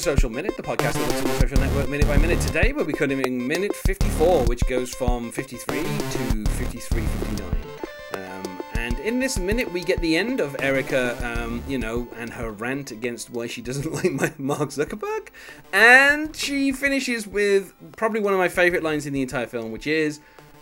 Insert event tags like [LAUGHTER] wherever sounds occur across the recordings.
The Social Minute, the podcast that looks at the social network minute by minute. Today we'll be covering minute 54, which goes from 53 to 53.59. Um, and in this minute, we get the end of Erica, um, you know, and her rant against why she doesn't [LAUGHS] like Mark Zuckerberg. And she finishes with probably one of my favourite lines in the entire film, which is,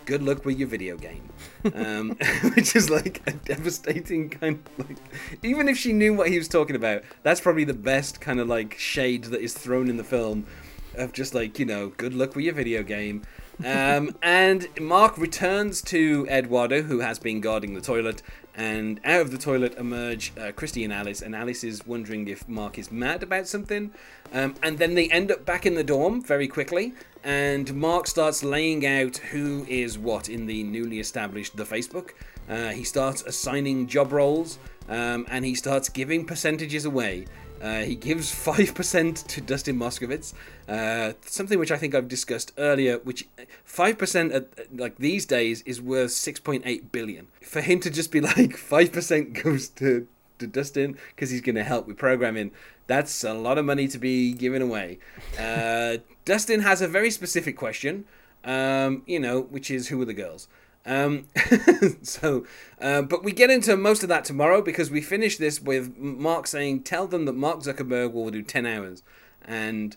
good luck with your video game. Um, [LAUGHS] which is like a devastating kind of like. Even if she knew what he was talking about, that's probably the best kind of like shade that is thrown in the film of just like, you know, good luck with your video game. Um, [LAUGHS] and Mark returns to Eduardo, who has been guarding the toilet, and out of the toilet emerge uh, Christy and Alice, and Alice is wondering if Mark is mad about something. Um, and then they end up back in the dorm very quickly, and Mark starts laying out who is what in the newly established The Facebook. Uh, he starts assigning job roles, um, and he starts giving percentages away. Uh, he gives [LAUGHS] 5% to Dustin Moskovitz, uh, something which I think I've discussed earlier, which 5% at, like these days is worth 6.8 billion. For him to just be [LAUGHS] like 5% goes to, to Dustin because he's going to help with programming, that's a lot of money to be given away. Uh, [LAUGHS] Dustin has a very specific question, um, you know, which is who are the girls? Um, [LAUGHS] so, uh, but we get into most of that tomorrow because we finish this with Mark saying, "Tell them that Mark Zuckerberg will do ten hours," and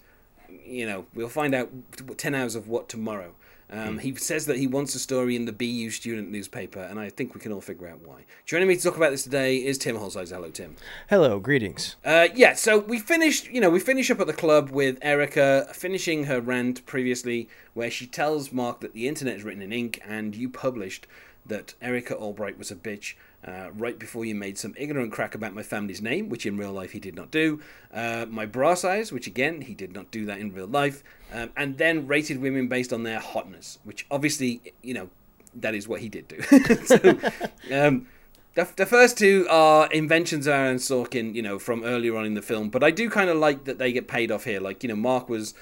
you know we'll find out ten hours of what tomorrow. Um, mm. He says that he wants a story in the BU student newspaper, and I think we can all figure out why. Joining me to talk about this today is Tim Hulsizer. Hello, Tim. Hello, greetings. Uh, yeah, so we finished, you know, we finish up at the club with Erica finishing her rant previously, where she tells Mark that the internet is written in ink, and you published that Erica Albright was a bitch uh, right before you made some ignorant crack about my family's name, which in real life he did not do, uh, my bra size, which again he did not do that in real life, um, and then rated women based on their hotness, which obviously, you know, that is what he did do. [LAUGHS] so, um, the, the first two are inventions of Aaron Sorkin, you know, from earlier on in the film. But I do kind of like that they get paid off here. Like, you know, Mark was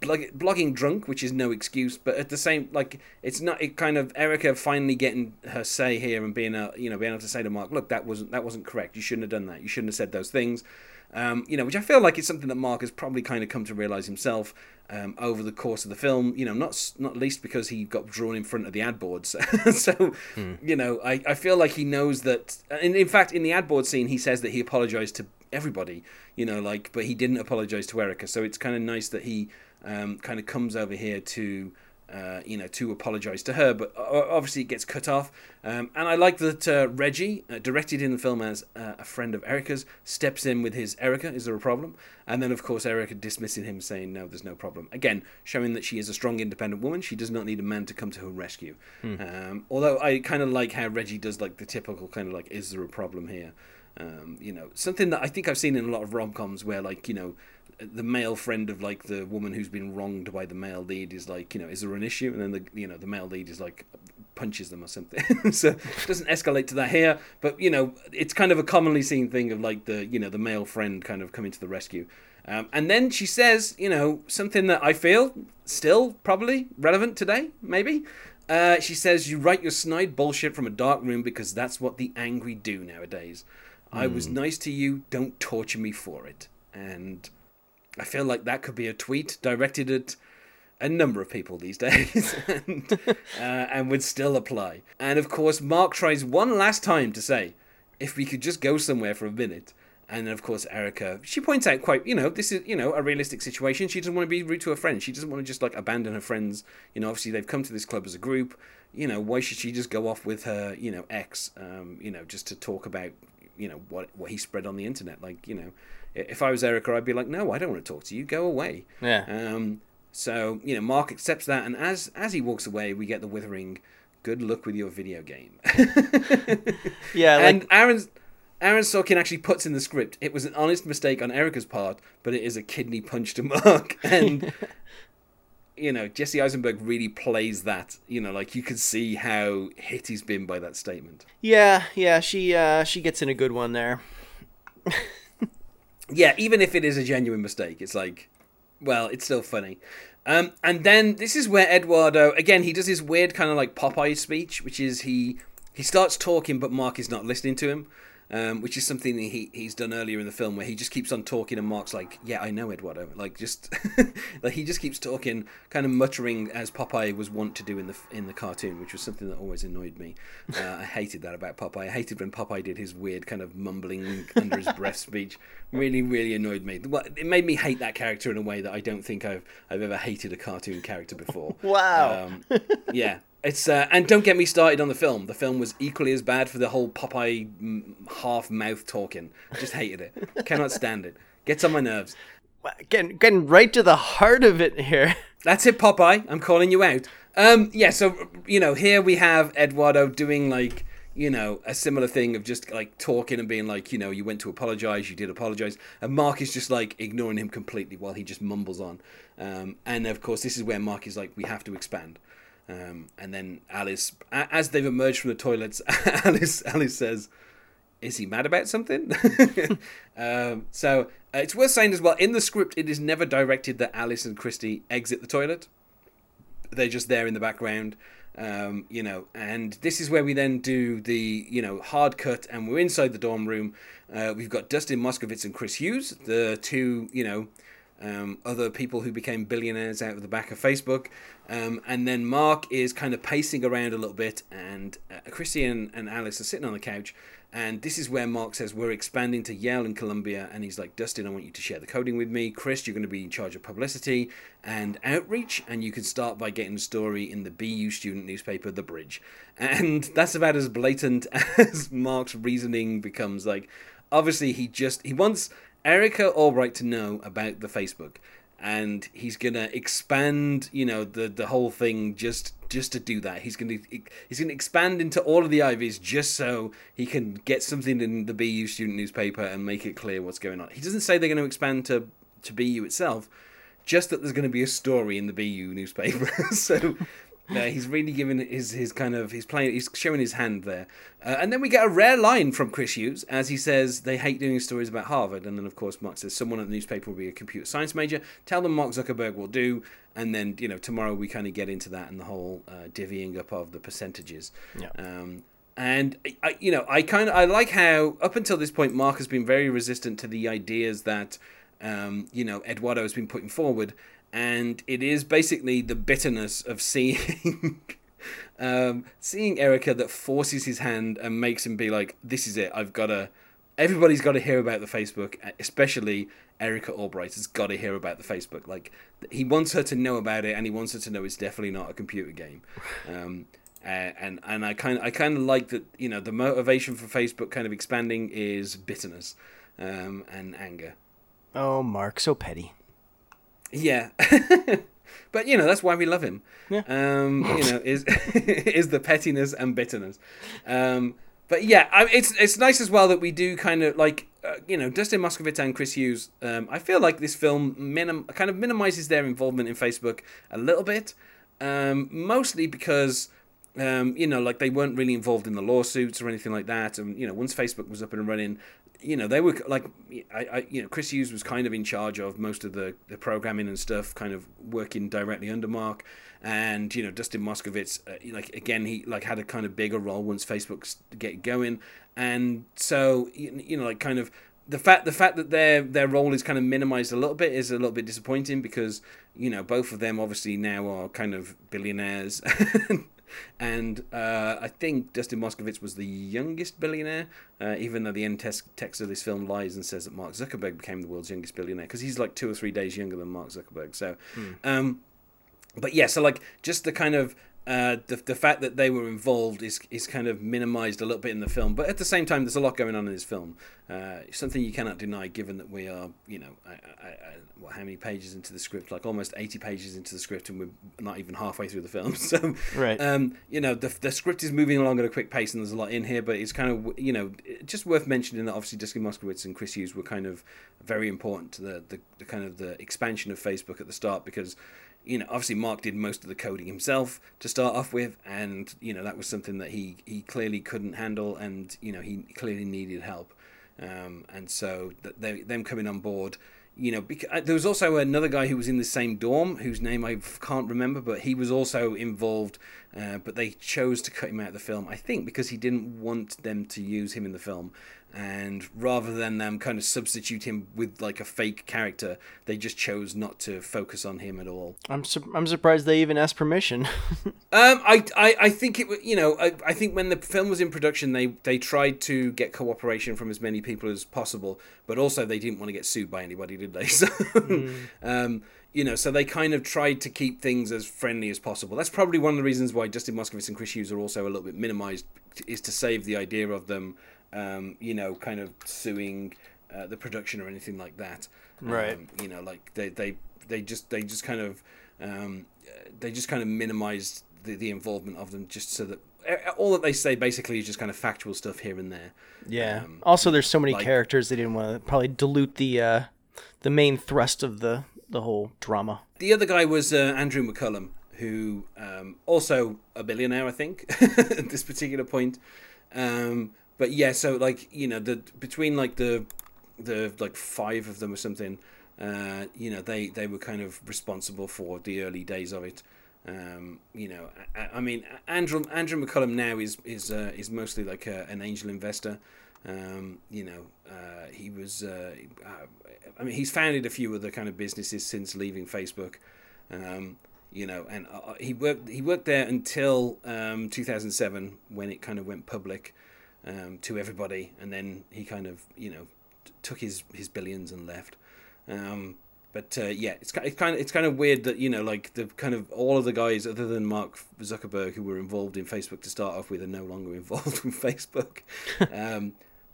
blog- blogging drunk, which is no excuse. But at the same, like, it's not. It kind of Erica finally getting her say here and being a, you know, being able to say to Mark, look, that wasn't that wasn't correct. You shouldn't have done that. You shouldn't have said those things. Um, you know, which I feel like is something that Mark has probably kind of come to realize himself um, over the course of the film. You know, not not least because he got drawn in front of the ad boards. [LAUGHS] so, hmm. you know, I, I feel like he knows that. And in fact, in the ad board scene, he says that he apologized to everybody. You know, like, but he didn't apologize to Erica. So it's kind of nice that he um, kind of comes over here to uh, you know, to apologise to her, but obviously it gets cut off. Um, and I like that uh, Reggie, uh, directed in the film as uh, a friend of Erica's, steps in with his Erica, is there a problem? And then, of course, Erica dismissing him, saying, no, there's no problem. Again, showing that she is a strong, independent woman. She does not need a man to come to her rescue. Hmm. Um, although I kind of like how Reggie does like the typical kind of like, is there a problem here? Um, you know, something that I think I've seen in a lot of rom coms where, like, you know, the male friend of like the woman who's been wronged by the male lead is like, you know, is there an issue? And then the you know the male lead is like punches them or something. [LAUGHS] so it doesn't escalate to that here, but you know, it's kind of a commonly seen thing of like the you know the male friend kind of coming to the rescue. Um, and then she says, you know, something that I feel still probably relevant today, maybe. Uh, she says, You write your snide bullshit from a dark room because that's what the angry do nowadays. Mm. I was hmm. nice to you, don't torture me for it. And I feel like that could be a tweet directed at a number of people these days [LAUGHS] and, uh, and would still apply. And of course, Mark tries one last time to say, if we could just go somewhere for a minute. And of course, Erica, she points out quite, you know, this is, you know, a realistic situation. She doesn't want to be rude to her friends. She doesn't want to just like abandon her friends. You know, obviously they've come to this club as a group. You know, why should she just go off with her, you know, ex, um, you know, just to talk about, you know, what what he spread on the internet? Like, you know, if I was Erica, I'd be like, no, I don't want to talk to you. Go away. Yeah. Um, so you know, Mark accepts that, and as as he walks away, we get the withering. Good luck with your video game. [LAUGHS] yeah, like... and Aaron's. Aaron Sorkin actually puts in the script, it was an honest mistake on Erica's part, but it is a kidney punch to Mark. [LAUGHS] And, [LAUGHS] you know, Jesse Eisenberg really plays that. You know, like you can see how hit he's been by that statement. Yeah, yeah, she uh, she gets in a good one there yeah, even if it is a genuine mistake, it's like, well, it's still funny. Um, and then this is where Eduardo again he does his weird kind of like Popeye speech, which is he he starts talking, but Mark is not listening to him. Um, which is something he he's done earlier in the film, where he just keeps on talking, and Mark's like, "Yeah, I know Eduardo." Like just [LAUGHS] like he just keeps talking, kind of muttering as Popeye was wont to do in the in the cartoon, which was something that always annoyed me. Uh, I hated that about Popeye. I hated when Popeye did his weird kind of mumbling under his breath [LAUGHS] speech. Really, really annoyed me. It made me hate that character in a way that I don't think I've I've ever hated a cartoon character before. [LAUGHS] Wow. Um, yeah. It's uh, and don't get me started on the film. The film was equally as bad for the whole Popeye mm, half mouth talking. Just hated it. [LAUGHS] Cannot stand it. Gets on my nerves. Getting getting right to the heart of it here. [LAUGHS] That's it, Popeye. I'm calling you out. Um, yeah. So you know, here we have Eduardo doing like you know a similar thing of just like talking and being like, you know, you went to apologize, you did apologize, and Mark is just like ignoring him completely while he just mumbles on. Um, and of course, this is where Mark is like, we have to expand. Um, and then Alice, as they've emerged from the toilets, [LAUGHS] Alice Alice says, "Is he mad about something?" [LAUGHS] um, so uh, it's worth saying as well. In the script, it is never directed that Alice and Christy exit the toilet. They're just there in the background, um, you know. And this is where we then do the you know hard cut, and we're inside the dorm room. Uh, we've got Dustin Moskovitz and Chris Hughes, the two you know um, other people who became billionaires out of the back of Facebook. Um, and then Mark is kind of pacing around a little bit, and uh, and, Alice are sitting on the couch. And this is where Mark says, We're expanding to Yale and Columbia. And he's like, Dustin, I want you to share the coding with me. Chris, you're going to be in charge of publicity and outreach. And you can start by getting the story in the BU student newspaper, The Bridge. And [LAUGHS] that's about as blatant [LAUGHS] as Mark's reasoning becomes. Like, obviously, he just, he wants Erica Albright to know about the Facebook, and he's gonna expand, you know, the the whole thing just just to do that. He's gonna he's gonna expand into all of the Ivies just so he can get something in the BU student newspaper and make it clear what's going on. He doesn't say they're going to expand to to BU itself, just that there's going to be a story in the BU newspaper. [LAUGHS] so. No, he's really giving his his kind of he's playing he's showing his hand there, uh, and then we get a rare line from Chris Hughes as he says they hate doing stories about Harvard, and then of course Mark says someone at the newspaper will be a computer science major. Tell them Mark Zuckerberg will do, and then you know tomorrow we kind of get into that and the whole uh, divvying up of the percentages. Yeah. Um, and I, you know, I kind of I like how up until this point Mark has been very resistant to the ideas that um, you know Eduardo has been putting forward, and it is basically the bitterness of seeing [LAUGHS] um, seeing Erica that forces his hand and makes him be like, "This is it. I've got to." Everybody's got to hear about the Facebook, especially Erica Albright has got to hear about the Facebook. Like he wants her to know about it, and he wants her to know it's definitely not a computer game. Um, and and I kind I kind of like that. You know, the motivation for Facebook kind of expanding is bitterness um, and anger. Oh, Mark, so petty. Yeah. [LAUGHS] but you know that's why we love him. Yeah. Um, [LAUGHS] you know is [LAUGHS] is the pettiness and bitterness. Um, but yeah, I, it's it's nice as well that we do kind of like uh, you know Dustin Moskovitz and Chris Hughes. Um, I feel like this film minim- kind of minimizes their involvement in Facebook a little bit, um, mostly because. Um, you know, like they weren't really involved in the lawsuits or anything like that. And you know, once Facebook was up and running, you know, they were like, I, I, you know, Chris Hughes was kind of in charge of most of the, the programming and stuff, kind of working directly under Mark, and you know, Dustin Moskovitz, uh, like again, he like had a kind of bigger role once Facebook's get going, and so you know, like kind of the fact the fact that their their role is kind of minimized a little bit is a little bit disappointing because you know both of them obviously now are kind of billionaires. [LAUGHS] and uh, I think Dustin Moskovitz was the youngest billionaire, uh, even though the end text, text of this film lies and says that Mark Zuckerberg became the world's youngest billionaire because he's like two or three days younger than Mark Zuckerberg. So, um, but yeah, so like just the kind of uh, the the fact that they were involved is is kind of minimized a little bit in the film, but at the same time, there's a lot going on in this film. Uh, something you cannot deny, given that we are, you know, I, I, I, what, how many pages into the script? Like almost 80 pages into the script, and we're not even halfway through the film. [LAUGHS] So, Right. um, you know, the the script is moving along at a quick pace, and there's a lot in here, but it's kind of, you know, just worth mentioning that obviously Dustin Moskovitz and Chris Hughes were kind of very important to the, the, the kind of the expansion of Facebook at the start because you know, obviously Mark did most of the coding himself to start off with, and you know that was something that he he clearly couldn't handle, and you know he clearly needed help, um, and so th- they, them coming on board. You know, because, there was also another guy who was in the same dorm, whose name I can't remember, but he was also involved. Uh, but they chose to cut him out of the film, I think, because he didn't want them to use him in the film. and rather than them kind of substitute him with like a fake character, they just chose not to focus on him at all. I'm su- I'm surprised they even asked permission. [LAUGHS] um, I, I I think it you know I, I think when the film was in production, they they tried to get cooperation from as many people as possible, but also they didn't want to get sued by anybody, did they? [LAUGHS] So, mm. um, you know, so they kind of tried to keep things as friendly as possible. That's probably one of the reasons why Dustin Moskovitz and Chris Hughes are also a little bit minimized, is to save the idea of them um, you know, kind of suing uh, the production or anything like that. Right. Um, you know, like they, they they just they just kind of um, they just kind of minimized the, the involvement of them just so that all that they say basically is just kind of factual stuff here and there. Yeah. Um, also, there's so many like, characters they didn't want to probably dilute the uh, the main thrust of the the whole drama. The other guy was uh, Andrew McCollum, who um, also a billionaire, I think, [LAUGHS] at this particular point. Um, but yeah, so like you know the between like the the like five of them or something, uh, you know they they were kind of responsible for the early days of it. Um, you know, I, I, mean Andrew Andrew McCollum now is is uh, is mostly like a, an angel investor. Um, you know, uh, he was. Uh, I mean, he's founded a few other kind of businesses since leaving Facebook. Um, you know, and uh, he worked he worked there until um, 2007 when it kind of went public um, to everybody, and then he kind of you know t- took his his billions and left. Um, but uh, yeah, it's it's kind of it's kind of weird that you know like the kind of all of the guys other than Mark Zuckerberg who were involved in Facebook to start off with are no longer [LAUGHS] involved in Facebook. [LAUGHS]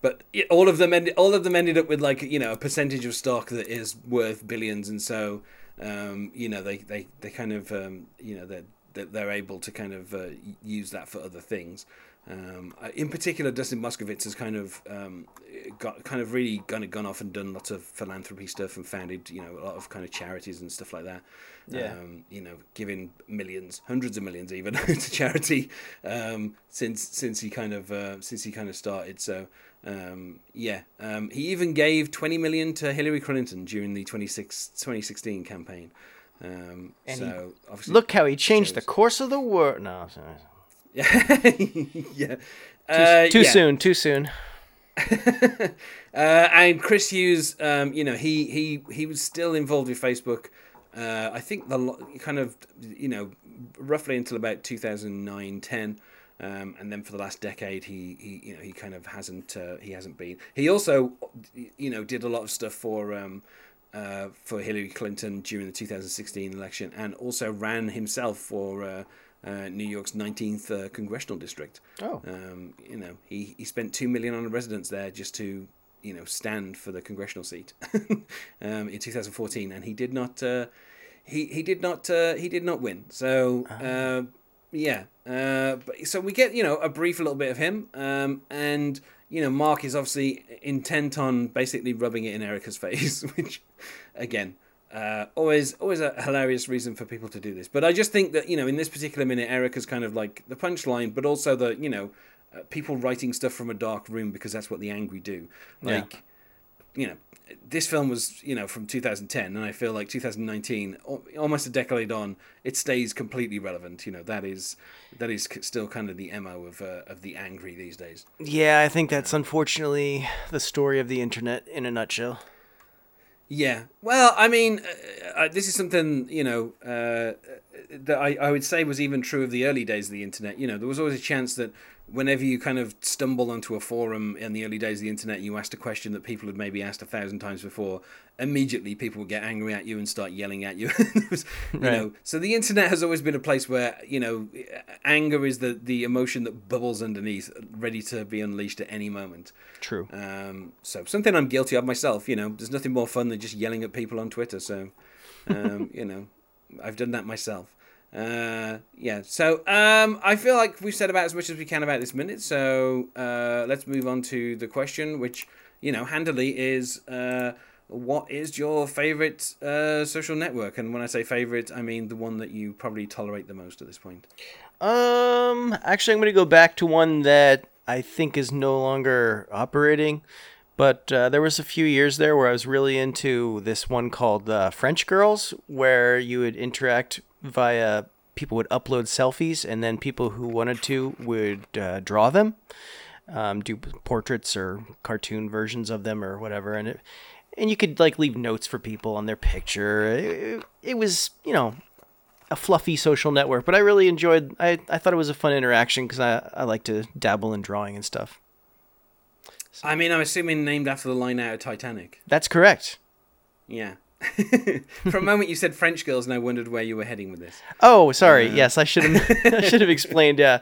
but all of them ended all of them ended up with like you know a percentage of stock that is worth billions, and so um, you know they they they kind of um, you know they're they're able to kind of uh, use that for other things. Um, in particular, Dustin Moskovitz has kind of um, got kind of really kind of gone off and done lots of philanthropy stuff and founded you know a lot of kind of charities and stuff like that. Yeah. Um, you know, giving millions, hundreds of millions even [LAUGHS] to charity um, since since he kind of uh, since he kind of started. So um, yeah, um, he even gave twenty million to Hillary Clinton during the 2016 campaign. Um, and so look how he changed shows. the course of the world. No, sorry. [LAUGHS] yeah. Uh, too, too yeah. soon. Too soon. [LAUGHS] uh, and Chris Hughes, um, you know, he he he was still involved with Facebook. Uh, I think the kind of you know roughly until about 2009 10. Um, and then for the last decade, he, he you know he kind of hasn't uh, he hasn't been. He also you know did a lot of stuff for um, uh, for Hillary Clinton during the 2016 election, and also ran himself for uh, New York's 19th uh, congressional district. Oh. Um, you know, he, he spent two million on a residence there just to, you know, stand for the congressional seat [LAUGHS] um, in 2014, and he did not. Uh, he he did not. Uh, he did not win. So. Uh, yeah, uh, but, so we get you know a brief little bit of him, um, and you know Mark is obviously intent on basically rubbing it in Erica's [LAUGHS] face, which again uh, always, always a hilarious reason for people to do this. But I just think that you know, in this particular minute, Erica's kind of like the punchline, but also the you know, uh, people writing stuff from a dark room because that's what the angry do. Like, yeah. you know, this film was you know from 2010, and I feel like 2019, almost a decade on, it stays completely relevant. You know, that is that is still kind of the mo of uh, of the angry these days. Yeah, I think that's unfortunately the story of the internet in a nutshell. Yeah. Well, I mean, uh, uh, this is something you know uh, that I, I would say was even true of the early days of the internet. You know, there was always a chance that whenever you kind of stumble onto a forum in the early days of the internet, and you asked a question that people had maybe asked a thousand times before. Immediately, people would get angry at you and start yelling at you. [LAUGHS] was, you right. know, so the internet has always been a place where you know, anger is the the emotion that bubbles underneath, ready to be unleashed at any moment. True. Um, so something I'm guilty of myself. You know, there's nothing more fun than just yelling at people on Twitter. So, um, [LAUGHS] you know, I've done that myself. Uh, yeah, so um, I feel like we've said about as much as we can about this minute. So uh, let's move on to the question, which you know handily is uh, what is your favorite uh, social network? And when I say favorite, I mean the one that you probably tolerate the most at this point. Um, actually, I'm going to go back to one that I think is no longer operating. But uh, there was a few years there where I was really into this one called uh, French Girls, where you would interact via people would upload selfies, and then people who wanted to would uh, draw them. um, do portraits or cartoon versions of them or whatever, and it, and you could like leave notes for people on their picture. It, it was you know a fluffy social network, but I really enjoyed. I I thought it was a fun interaction because I I like to dabble in drawing and stuff. I mean, I'm assuming named after the line out of Titanic. That's correct. Yeah. [LAUGHS] For a moment, you said French girls, and I wondered where you were heading with this. Oh, sorry. yes, I should have. [LAUGHS] [LAUGHS] I should have explained. Yeah,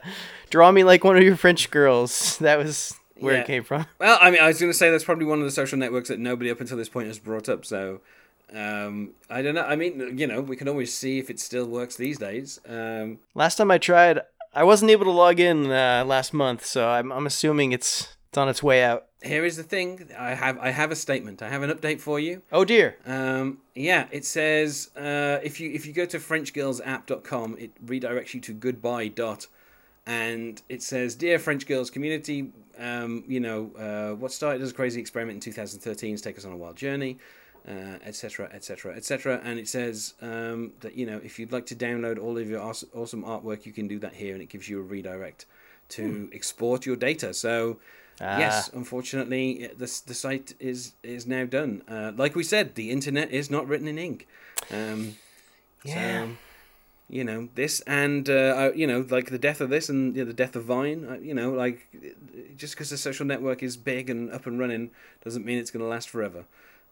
draw me like one of your French girls. That was where Yeah. it came from. Well, I mean, I was going to say that's probably one of the social networks that nobody up until this point has brought up. So, um, I don't know. I mean, you know, we can always see if it still works these days. Um, Last time I tried, I wasn't able to log in uh, last month, so I'm I'm assuming it's it's on its way out. Here is the thing. I have I have a statement. I have an update for you. Oh dear. Um, yeah, it says uh, if you if you go to FrenchGirlsApp.com, it redirects you to goodbye dot, and it says, "Dear French Girls community, um, you know uh, what started as a crazy experiment in 2013 has taken us on a wild journey." Etc. Etc. Etc. And it says um, that you know if you'd like to download all of your awesome artwork, you can do that here, and it gives you a redirect to export your data. So yes, unfortunately, the the site is is now done. Uh, like we said, the internet is not written in ink. Um, Yeah. So, you know this, and uh, uh, you know, like the death of this, and you know, the death of Vine. Uh, you know, like just because the social network is big and up and running doesn't mean it's going to last forever.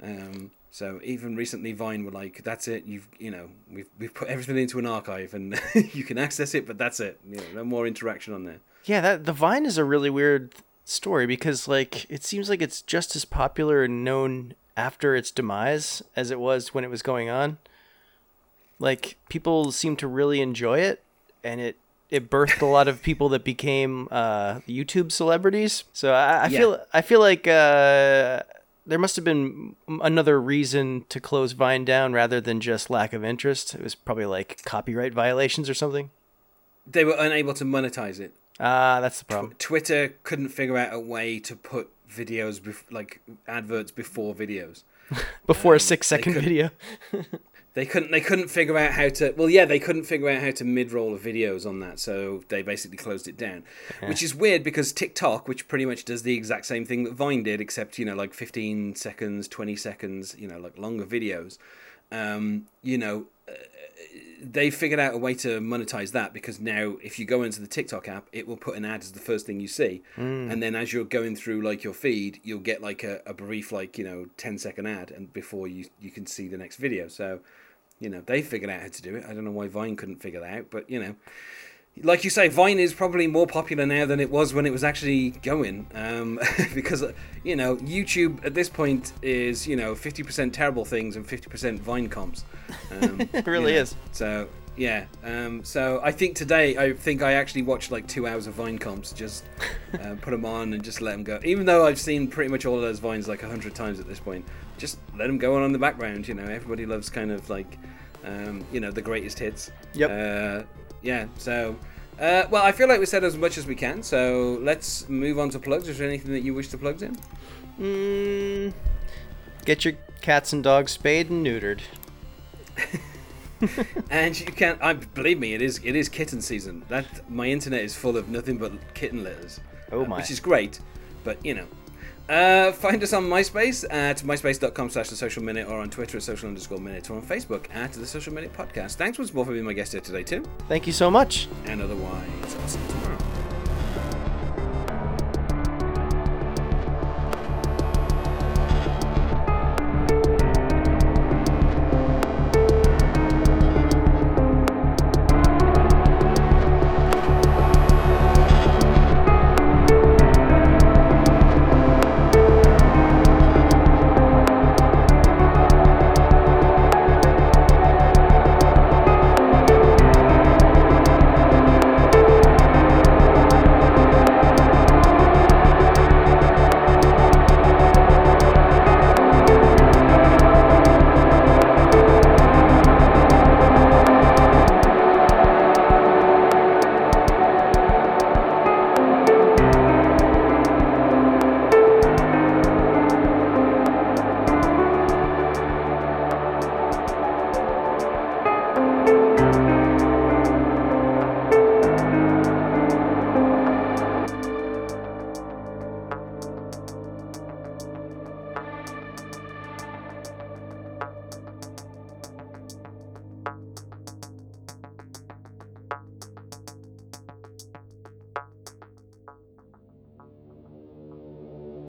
Um, so even recently, Vine were like, "That's it. You've you know we've we've put everything into an archive, and [LAUGHS] you can access it, but that's it. You know, no more interaction on there." Yeah, that the Vine is a really weird story because like it seems like it's just as popular and known after its demise as it was when it was going on. Like people seem to really enjoy it, and it it birthed a lot of [LAUGHS] people that became uh, YouTube celebrities. So I, I Yeah. feel I feel like uh, there must have been another reason to close Vine down rather than just lack of interest. It was probably like copyright violations or something. They were unable to monetize it. Ah, that's the problem. Twitter couldn't figure out a way to put videos bef- like adverts before videos. [LAUGHS] Before a six second could- video. [LAUGHS] They couldn't. They couldn't figure out how to. Well, yeah, they couldn't figure out how to mid-roll videos on that, so they basically closed it down. Which is weird because TikTok, which pretty much does the exact same thing that Vine did, except you know, like 15 seconds, 20 seconds, you know, like longer videos. Um, you know, uh, they figured out a way to monetize that because now if you go into the TikTok app, it will put an ad as the first thing you see, mm. and then as you're going through like your feed, you'll get like a, a brief like you know 10 second ad, and before you you can see the next video. So, you know, they figured out how to do it. I don't know why Vine couldn't figure that out, but you know. Like you say, Vine is probably more popular now than it was when it was actually going, um, [LAUGHS] because you know YouTube at this point is you know fifty percent terrible things and fifty percent Vine comps. Um, [LAUGHS] It really you know, is. So yeah, um, so I think today I think I actually watched like two hours of Vine comps, just uh, [LAUGHS] put them on and just let them go. Even though I've seen pretty much all of those vines like a hundred times at this point, just let them go on in the background. You know, everybody loves kind of like, um, you know, the greatest hits. Yep. Uh, yeah. So. Uh, well, I feel like we said as much as we can, so let's move on to plugs. Is there anything that you wish to plug in? Mm, get your cats and dogs spayed and neutered. [LAUGHS] And you can, I believe me, it is it is kitten season. That my internet is full of nothing but kitten litters. Oh uh, my. which is great, but you know. Uh, find us on MySpace at myspace.com slash the social minute or on Twitter at social underscore minute or on Facebook at the social minute podcast. Thanks once more for being my guest here today too. Thank you so much. And otherwise, I'll see you tomorrow.